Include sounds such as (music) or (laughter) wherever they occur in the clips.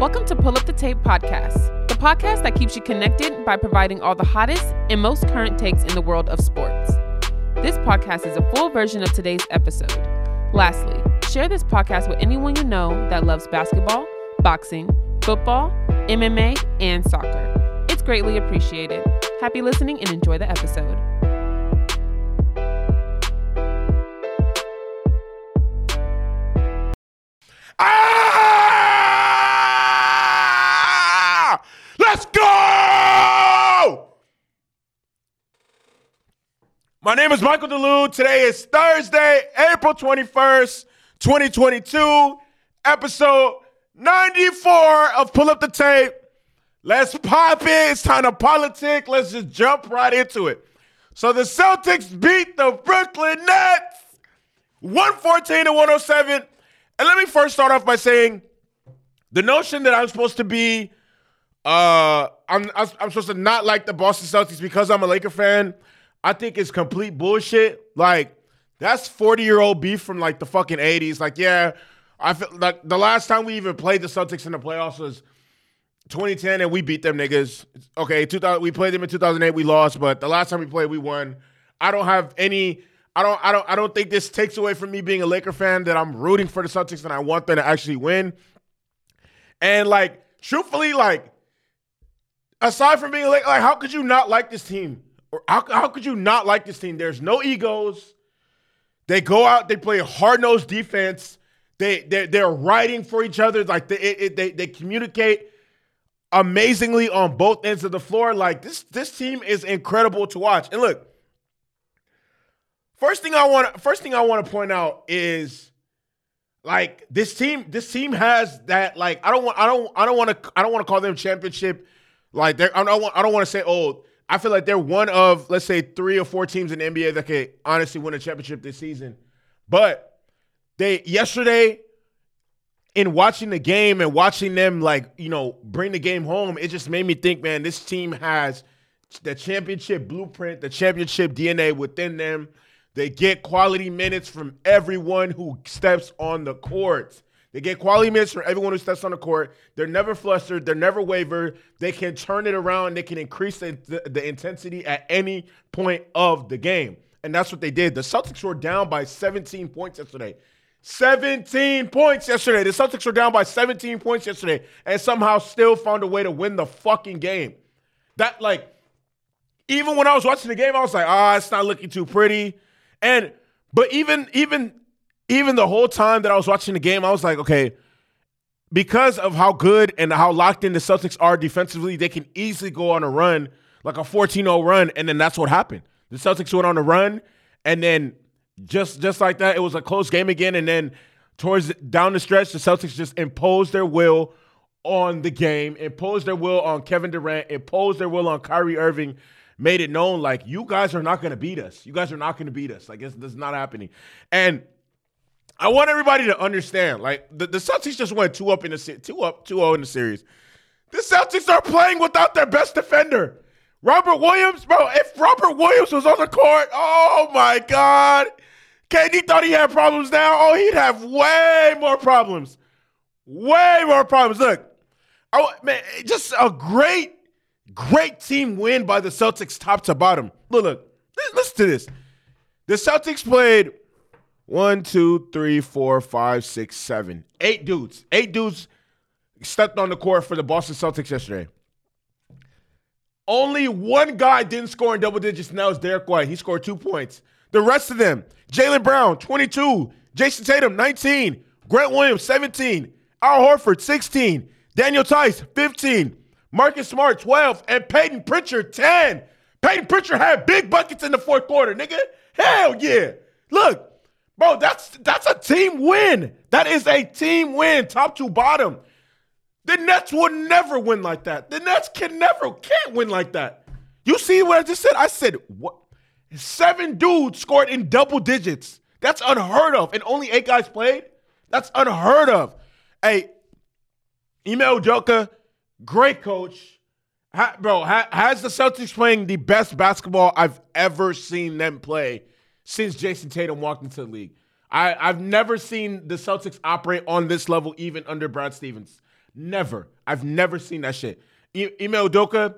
Welcome to Pull Up the Tape Podcast, the podcast that keeps you connected by providing all the hottest and most current takes in the world of sports. This podcast is a full version of today's episode. Lastly, share this podcast with anyone you know that loves basketball, boxing, football, MMA, and soccer. It's greatly appreciated. Happy listening and enjoy the episode. Ah! Let's go! My name is Michael DeLue. Today is Thursday, April 21st, 2022, episode 94 of Pull Up the Tape. Let's pop it. It's time to politic. Let's just jump right into it. So the Celtics beat the Brooklyn Nets 114 to 107. And let me first start off by saying the notion that I'm supposed to be, uh, I'm I'm supposed to not like the Boston Celtics because I'm a Laker fan. I think is complete bullshit. Like that's 40 year old beef from like the fucking 80s. Like yeah, I feel like the last time we even played the Celtics in the playoffs was 2010 and we beat them niggas. Okay, 2000 we played them in 2008, we lost, but the last time we played, we won. I don't have any. I don't. I don't. I don't think this takes away from me being a Laker fan that I'm rooting for the Celtics and I want them to actually win. And like, truthfully, like, aside from being like, like, how could you not like this team? How, how could you not like this team? There's no egos. They go out, they play hard nosed defense. They they they're riding for each other. Like they it, they they communicate amazingly on both ends of the floor. Like this this team is incredible to watch. And look, first thing I want first thing I want to point out is like this team this team has that like I don't want I don't I don't want to I don't want to call them championship like I don't want I don't want to say oh I feel like they're one of let's say three or four teams in the NBA that could honestly win a championship this season. But they yesterday in watching the game and watching them like, you know, bring the game home, it just made me think, man, this team has the championship blueprint, the championship DNA within them. They get quality minutes from everyone who steps on the court. They get quality minutes from everyone who steps on the court. They're never flustered. They're never wavered. They can turn it around. They can increase the, the, the intensity at any point of the game. And that's what they did. The Celtics were down by 17 points yesterday. 17 points yesterday. The Celtics were down by 17 points yesterday and somehow still found a way to win the fucking game. That, like, even when I was watching the game, I was like, ah, it's not looking too pretty. And, but even, even, even the whole time that I was watching the game, I was like, okay, because of how good and how locked in the Celtics are defensively, they can easily go on a run, like a 14 0 run. And then that's what happened. The Celtics went on a run, and then just just like that, it was a close game again. And then towards down the stretch, the Celtics just imposed their will on the game, imposed their will on Kevin Durant, imposed their will on Kyrie Irving, made it known like you guys are not going to beat us. You guys are not going to beat us. Like this is not happening. And I want everybody to understand, like the, the Celtics just went two up in the two up, two zero in the series. The Celtics are playing without their best defender, Robert Williams, bro. If Robert Williams was on the court, oh my God, KD thought he had problems now. Oh, he'd have way more problems, way more problems. Look, oh man, just a great, great team win by the Celtics, top to bottom. Look, look, listen to this. The Celtics played one, two, three, four, five, six, seven, eight dudes. Eight dudes stepped on the court for the Boston Celtics yesterday. Only one guy didn't score in double digits, and that was Derrick White. He scored two points. The rest of them, Jaylen Brown, 22, Jayson Tatum, 19, Grant Williams, 17, Al Horford, 16, Daniel Theis, 15, Marcus Smart, 12, and Peyton Pritchard, 10. Peyton Pritchard had big buckets in the fourth quarter, nigga. Hell yeah. Look, Bro, that's that's a team win. That is a team win, top to bottom. The Nets will never win like that. The Nets can never, can't win like that. You see what I just said? I said what? Seven dudes scored in double digits. That's unheard of. And only eight guys played? That's unheard of. Hey, Ime Udoka, great coach. Ha, bro, ha, has the Celtics playing the best basketball I've ever seen them play since Jayson Tatum walked into the league. I, I've never seen the Celtics operate on this level, even under Brad Stevens. Never. I've never seen that shit. Ime Udoka,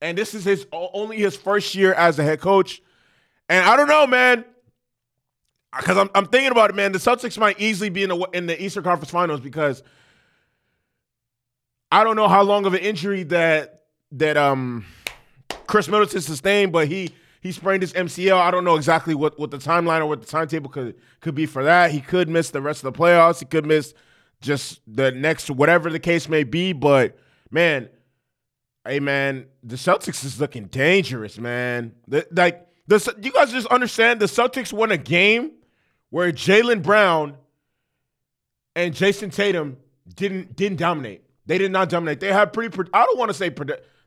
and this is his only his first year as a head coach. And I don't know, man, because I'm, I'm thinking about it, man. The Celtics might easily be in the in the Eastern Conference Finals because I don't know how long of an injury that that um Khris Middleton sustained, but he he sprained his MCL. I don't know exactly what, what the timeline or what the timetable could could be for that. He could miss the rest of the playoffs. He could miss just the next whatever the case may be. But man, hey man, the Celtics is looking dangerous, man. The, like the you guys just understand the Celtics won a game where Jaylen Brown and Jason Tatum didn't didn't dominate. They did not dominate. They had pretty. I don't want to say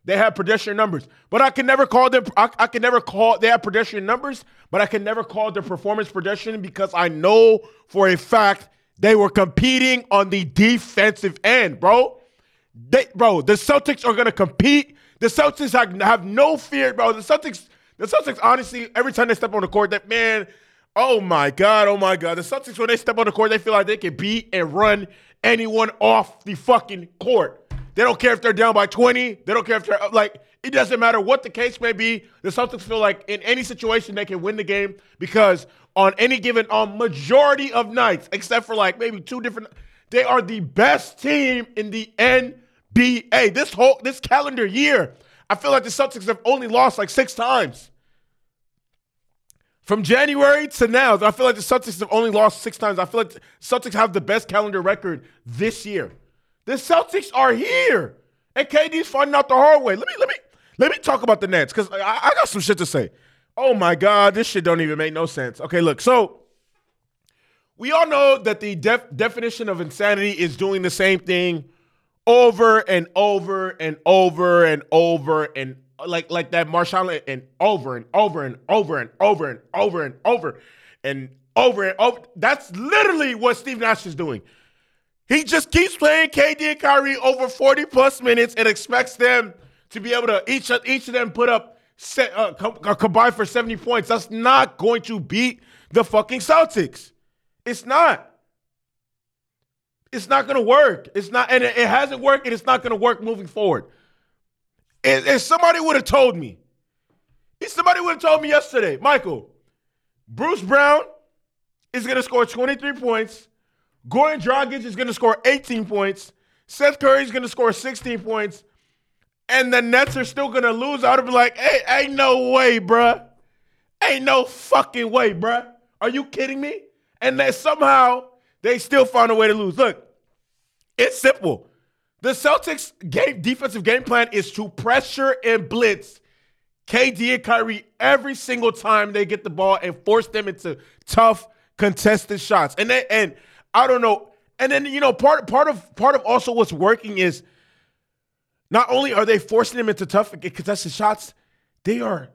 they have pedestrian numbers, but I can never call them. I, I can never call they have pedestrian numbers, but I can never call their performance pedestrian because I know for a fact they were competing on the defensive end, bro. They, bro, the Celtics are gonna compete. The Celtics have, have no fear, bro. The Celtics, the Celtics, honestly, every time they step on the court, that man, oh my god, oh my god, the Celtics when they step on the court, they feel like they can beat and run anyone off the fucking court. They don't care if they're down by 20. They don't care if they're like, it doesn't matter what the case may be. The Celtics feel like in any situation they can win the game because on any given, on majority of nights, except for like maybe two different, they are the best team in the NBA. This whole, this calendar year, I feel like the Celtics have only lost like six times. From January to now, I feel like the Celtics have only lost six times. I feel like Celtics have the best calendar record this year. The Celtics are here, and KD's finding out the hard way. Let me let me let me talk about the Nets because I, I got some shit to say. Oh my God, this shit don't even make no sense. Okay, look, so we all know that the def- definition of insanity is doing the same thing over and over and over and over and like like that Marshall and over and over and over and over and over and over and over and over. That's literally what Steve Nash is doing. He just keeps playing KD and Kyrie over 40 plus minutes and expects them to be able to each each of them put up set, uh, combined for 70 points. That's not going to beat the fucking Celtics. It's not. It's not going to work. It's not, and it, it hasn't worked, and it's not going to work moving forward. If, if somebody would have told me, if somebody would have told me yesterday, Michael, Bruce Brown is going to score 23 points, Goran Dragic is going to score 18 points, Seth Curry is going to score 16 points, and the Nets are still going to lose, I would be like, hey, ain't no way, bruh. Ain't no fucking way, bruh. Are you kidding me? And that somehow they still find a way to lose. Look, it's simple. The Celtics game defensive game plan is to pressure and blitz KD and Kyrie every single time they get the ball and force them into tough contested shots. And then, and I don't know. And then you know part part of part of also what's working is not only are they forcing them into tough contested shots, they are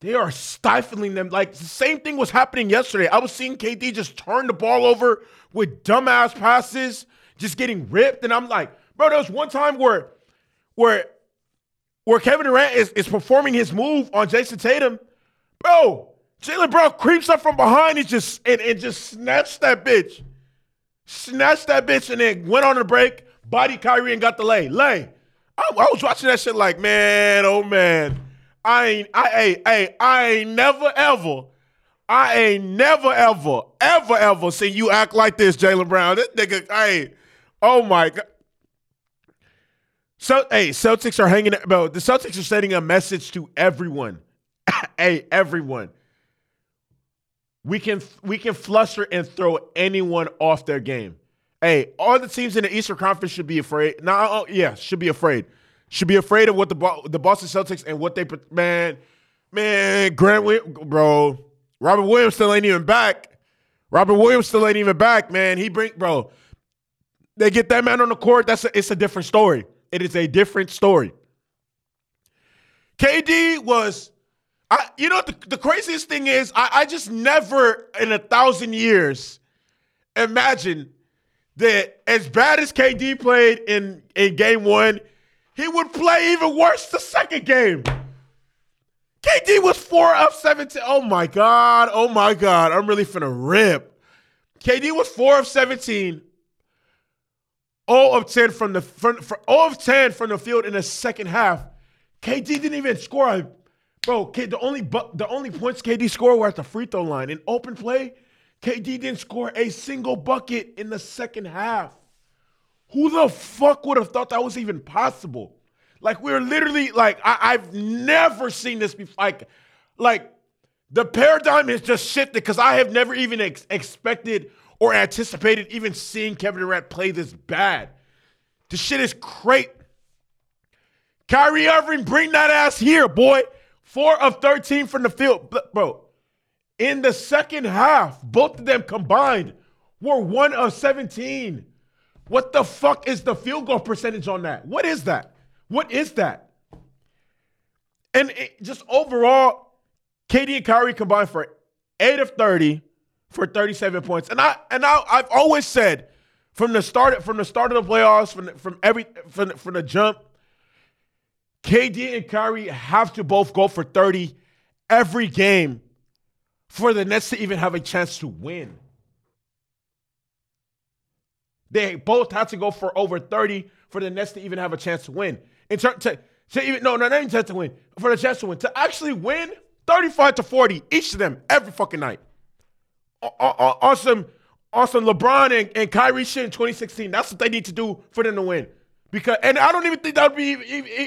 they are stifling them. Like the same thing was happening yesterday. I was seeing KD just turn the ball over with dumbass passes, just getting ripped, and I'm like, Bro, there was one time where where where Kevin Durant is, is performing his move on Jayson Tatum. Bro, Jaylen Brown creeps up from behind and just and, and just snatched that bitch. Snatched that bitch and then went on the break, body Kyrie and got the lay. Lay. I, I was watching that shit like, man, oh man. I ain't, I ain't, I, I ain't never ever, I ain't never ever, ever, ever seen you act like this, Jaylen Brown. This nigga, hey, oh my God. So, hey, Celtics are hanging. Bro, the Celtics are sending a message to everyone. (coughs) hey, everyone. We can we can fluster and throw anyone off their game. Hey, all the teams in the Eastern Conference should be afraid. No, nah, oh, yeah, should be afraid. Should be afraid of what the the Boston Celtics and what they man, man, Grant, bro, Robert Williams still ain't even back. Robert Williams still ain't even back, man. He bring, bro. They get that man on the court. That's a, it's a different story. It is a different story. KD was, I, you know, the, the craziest thing is, I, I just never in a thousand years imagine that as bad as KD played in, in game one, he would play even worse the second game. KD was four of 17. Oh my God. Oh my God. I'm really finna rip. KD was four of 17 0 of 10 from the from, from 0 of 10 from the field in the second half. KD didn't even score. Bro, the only the only points KD scored were at the free throw line. In open play, KD didn't score a single bucket in the second half. Who the fuck would have thought that was even possible? Like we're literally like I, have never seen this before. Like, like the paradigm has just shifted because I have never even ex- expected or anticipated even seeing Kevin Durant play this bad. The shit is great. Kyrie Irving, bring that ass here, boy. Four of 13 from the field. Bro, in the second half, both of them combined were one of 17. What the fuck is the field goal percentage on that? What is that? What is that? And it, just overall, KD and Kyrie combined for 8 of 30 for 37 points. And I and I, I've always said from the start from the start of the playoffs, from from every from, from the jump, KD and Kyrie have to both go for 30 every game for the Nets to even have a chance to win. They both have to go for over 30 for the Nets to even have a chance to win. In turn, to, to even no, no, not even chance to win. For the chance to win, to actually win 35 to 40 each of them every fucking night. Awesome, awesome. LeBron and, and Kyrie shit in 2016. That's what they need to do for them to win. Because and I don't even think that would be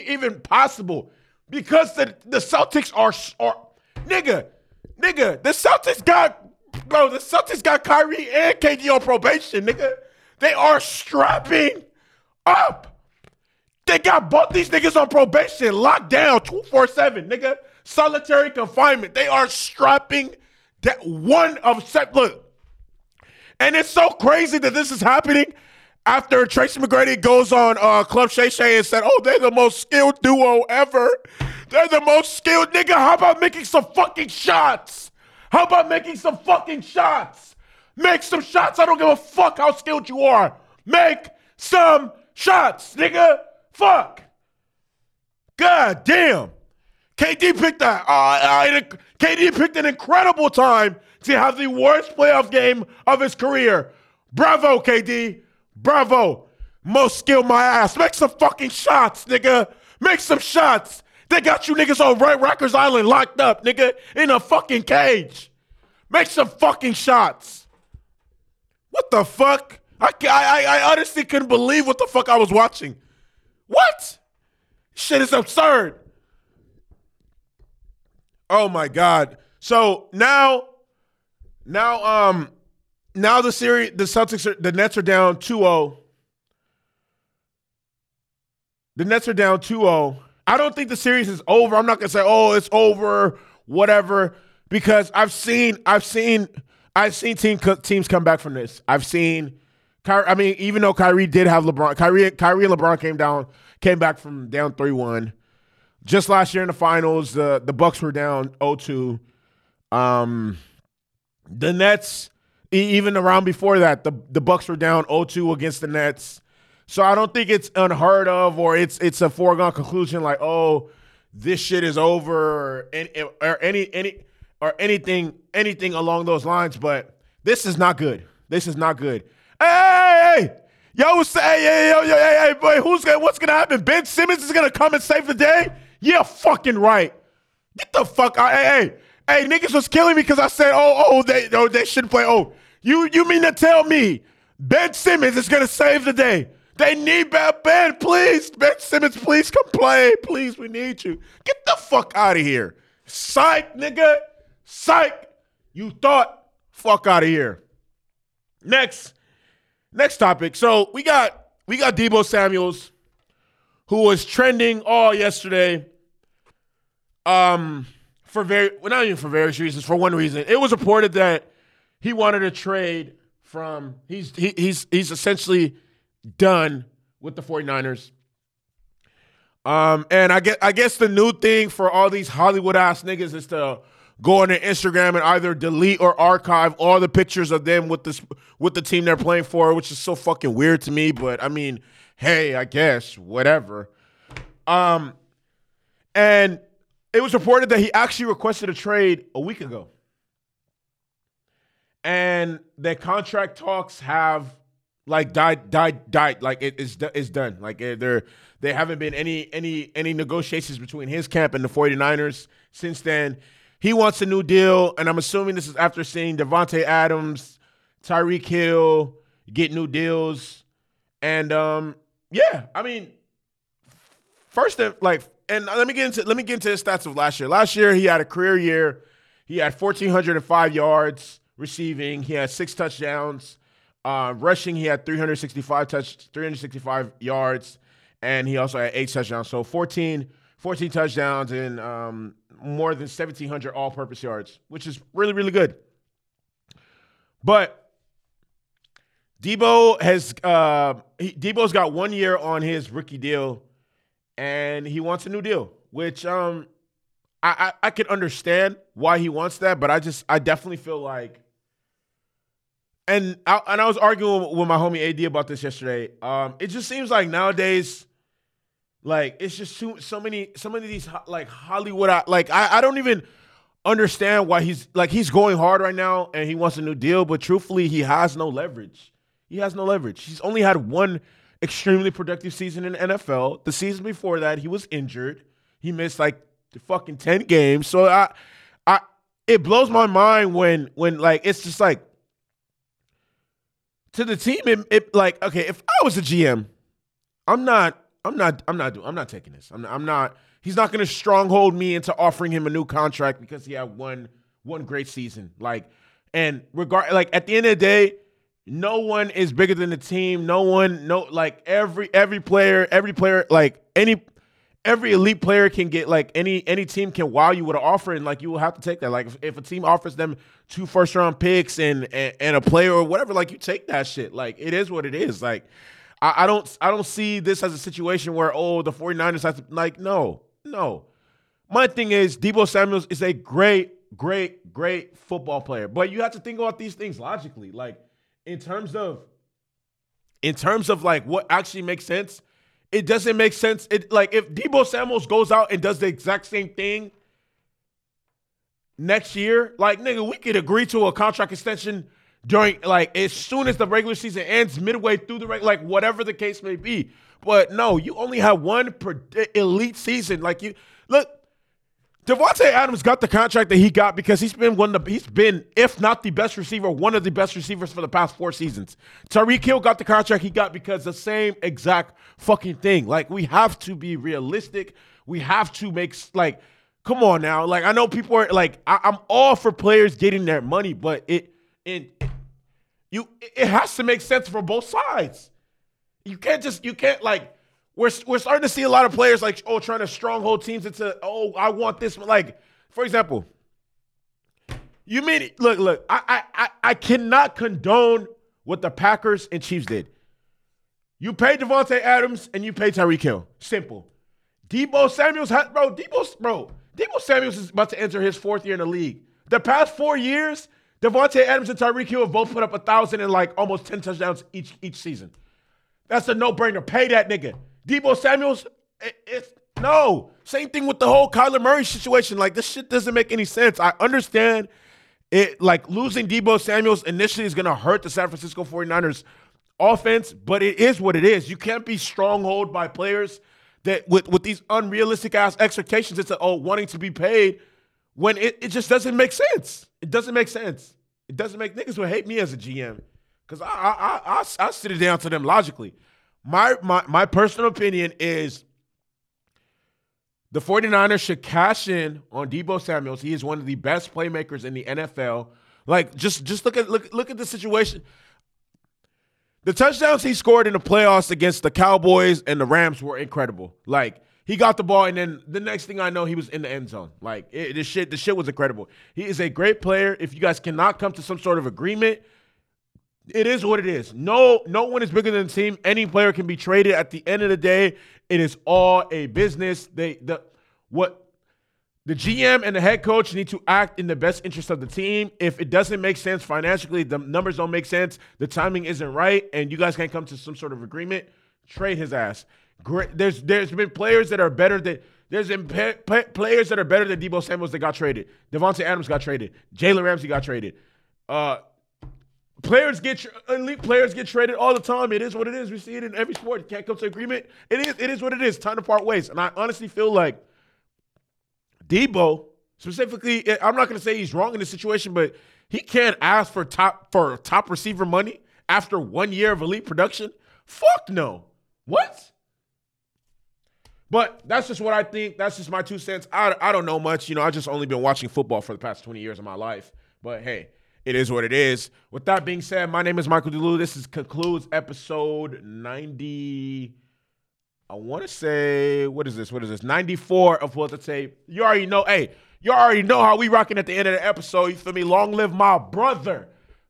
even, possible because the, the Celtics are are nigga, nigga. The Celtics got bro. The Celtics got Kyrie and KD on probation, nigga. They are strapping up. They got both these niggas on probation, locked down 247, nigga. Solitary confinement. They are strapping that one of set. Look, and it's so crazy that this is happening after Tracy McGrady goes on uh, Club Shay Shay and said, "Oh, they're the most skilled duo ever. They're the most skilled nigga. How about making some fucking shots? How about making some fucking shots? Make some shots. I don't give a fuck how skilled you are. Make some shots, nigga. Fuck. God damn. KD picked that. Uh, uh, KD picked an incredible time to have the worst playoff game of his career. Bravo, KD. Bravo. Most skill my ass. Make some fucking shots, nigga. Make some shots. They got you niggas on right Rikers Island locked up, nigga, in a fucking cage. Make some fucking shots. What the fuck? I, I, I honestly couldn't believe what the fuck I was watching. What? Shit is absurd. Oh my god. So now, now, um, now the series, the Celtics, are, the Nets are down 2-0. The Nets are down 2-0. I don't think the series is over. I'm not gonna say, oh, it's over, whatever, because I've seen, I've seen, I've seen team, teams come back from this. I've seen, I mean, even though Kyrie did have LeBron, Kyrie, Kyrie and LeBron came down, came back from down 3-1. Just last year in the finals, the the Bucks were down 0-2. Um, the Nets, even around before that, the, the Bucks were down 0-2 against the Nets. So I don't think it's unheard of or it's it's a foregone conclusion like, oh, this shit is over or any or any any or anything anything along those lines. But this is not good. This is not good. Hey, hey, hey. Yo, say, hey, hey, yo, yo, hey, hey, boy, who's gonna, what's gonna happen? Ben Simmons is gonna come and save the day? Yeah, fucking right. Get the fuck out. Hey, hey, hey, niggas was killing me because I said, oh, oh, they, oh, they shouldn't play. Oh, you, you mean to tell me Ben Simmons is gonna save the day? They need Ben, Ben, please, Ben Simmons, please come play, please. We need you. Get the fuck out of here, psych, nigga, psych. You thought, fuck out of here. Next, next topic. So we got we got Deebo Samuel's who was trending all yesterday. Um, for very well, not even for various reasons. For one reason, it was reported that he wanted to trade from he's he, he's he's essentially done with the 49ers. Um, and I guess I guess the new thing for all these Hollywood ass niggas is to go on their Instagram and either delete or archive all the pictures of them with this with the team they're playing for, which is so fucking weird to me. But I mean, hey, I guess whatever. Um, and it was reported that he actually requested a trade a week ago, and the contract talks have like died, died, died. Like it is, it's done. Like there, there haven't been any, any, any negotiations between his camp and the 49ers since then. He wants a new deal, and I'm assuming this is after seeing Davante Adams, Tyreek Hill get new deals, and um, yeah, I mean, first, like, and let me get into let me get into the stats of last year. Last year, he had a career year. He had 1,405 yards receiving. He had six touchdowns. Uh, rushing, he had 365 touch, 365 yards, and he also had eight touchdowns. So 14, 14 touchdowns and um, more than 1,700 all-purpose yards, which is really, really good. But Deebo has uh, he, Deebo's got one year on his rookie deal, and he wants a new deal, which um, I, I I could understand why he wants that, but I just I definitely feel like, and I, and I was arguing with my homie AD about this yesterday. Um, it just seems like nowadays like it's just too so many so many of these like Hollywood like I, I don't even understand why he's like he's going hard right now and he wants a new deal, but truthfully he has no leverage. He has no leverage. He's only had one extremely productive season in NFL. The season before that, he was injured. He missed like the fucking 10 games. So I I it blows my mind when when like it's just like to the team it, it like okay, if I was a GM, I'm not I'm not. I'm not doing. I'm not taking this. I'm. Not, I'm not. He's not going to stronghold me into offering him a new contract because he had one one great season. Like, and regard like at the end of the day, no one is bigger than the team. No one. No like every every player every player like any every elite player can get like any any team can wow you with an offer and like you will have to take that. Like if, if a team offers them two first round picks and, and and a player or whatever, like you take that shit. Like it is what it is. Like I, I don't I don't see this as a situation where oh the 49ers have to like no no. My thing is Deebo Samuels is a great great great football player, but you have to think about these things logically. Like in terms of in terms of like what actually makes sense, it doesn't make sense. It like if Deebo Samuels goes out and does the exact same thing next year, like nigga, we could agree to a contract extension during like as soon as the regular season ends, midway through the regular, like whatever the case may be. But no, you only have one elite season. Like you look, Davante Adams got the contract that he got because he's been one of the, he's been, if not the best receiver, one of the best receivers for the past four seasons. Tyreek Hill got the contract he got because the same exact fucking thing. Like we have to be realistic. We have to make like, come on now. Like I know people are like, I, I'm all for players getting their money, but it and you it has to make sense for both sides. You can't just you can't like we're we're starting to see a lot of players like oh trying to stronghold teams into oh I want this like for example. You mean it? look look I I I cannot condone what the Packers and Chiefs did. You pay Davante Adams and you pay Tyreek Hill. Simple. Deebo Samuels, bro. Deebo, bro. Deebo Samuels is about to enter his fourth year in the league. The past four years, Davante Adams and Tyreek Hill have both put up a thousand and like almost 10 touchdowns each each season. That's a no-brainer. Pay that nigga. Deebo Samuels, it, it's no. Same thing with the whole Kyler Murray situation. Like this shit doesn't make any sense. I understand it like losing Deebo Samuels initially is gonna hurt the San Francisco 49ers offense, but it is what it is. You can't be stronghold by players that with, with these unrealistic ass expectations it's a, oh wanting to be paid when it, it just doesn't make sense. It doesn't make sense. It doesn't make niggas would hate me as a GM because I I, I I I sit it down to them logically. My my personal opinion is the 49ers should cash in on Deebo Samuels. He is one of the best playmakers in the NFL. Like just just look at look look at the situation. The touchdowns he scored in the playoffs against the Cowboys and the Rams were incredible. Like he got the ball, and then the next thing I know, he was in the end zone. Like it, the shit, the shit was incredible. He is a great player. If you guys cannot come to some sort of agreement, it is what it is. No, no one is bigger than the team. Any player can be traded. At the end of the day, it is all a business. They the what the GM and the head coach need to act in the best interest of the team. If it doesn't make sense financially, the numbers don't make sense, the timing isn't right, and you guys can't come to some sort of agreement, trade his ass. Great. There's there's been players that are better than there's pe- players that are better than Deebo Samuels that got traded. Davante Adams got traded. Jalen Ramsey got traded. Uh, Players get elite players get traded all the time. It is what it is. We see it in every sport. Can't come to agreement. It is it is what it is. Time to part ways. And I honestly feel like Deebo specifically, eh, I'm not gonna say he's wrong in this situation, but he can't ask for top for top receiver money after one year of elite production. Fuck no. What? But that's just what I think. That's just my two cents. I, I don't know much. You know, I just only been watching football for the past 20 years of my life. But hey, it is what it is. With that being said, my name is Michael DeLu. This is concludes episode 90. I want to say, what is this? What is this? 94 of What to Tape. You already know, hey, you already know how we rocking at the end of the episode. You feel me? Long live my brother.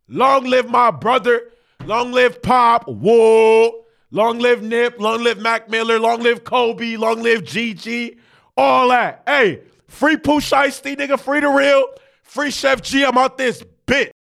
Long live my brother. Long live Pop. Whoa. Long live Nip. Long live Mac Miller. Long live Kobe. Long live GG. All that. Hey, free Pooh Shiesty, nigga. Free the real. Free Chef G. I'm out this bit.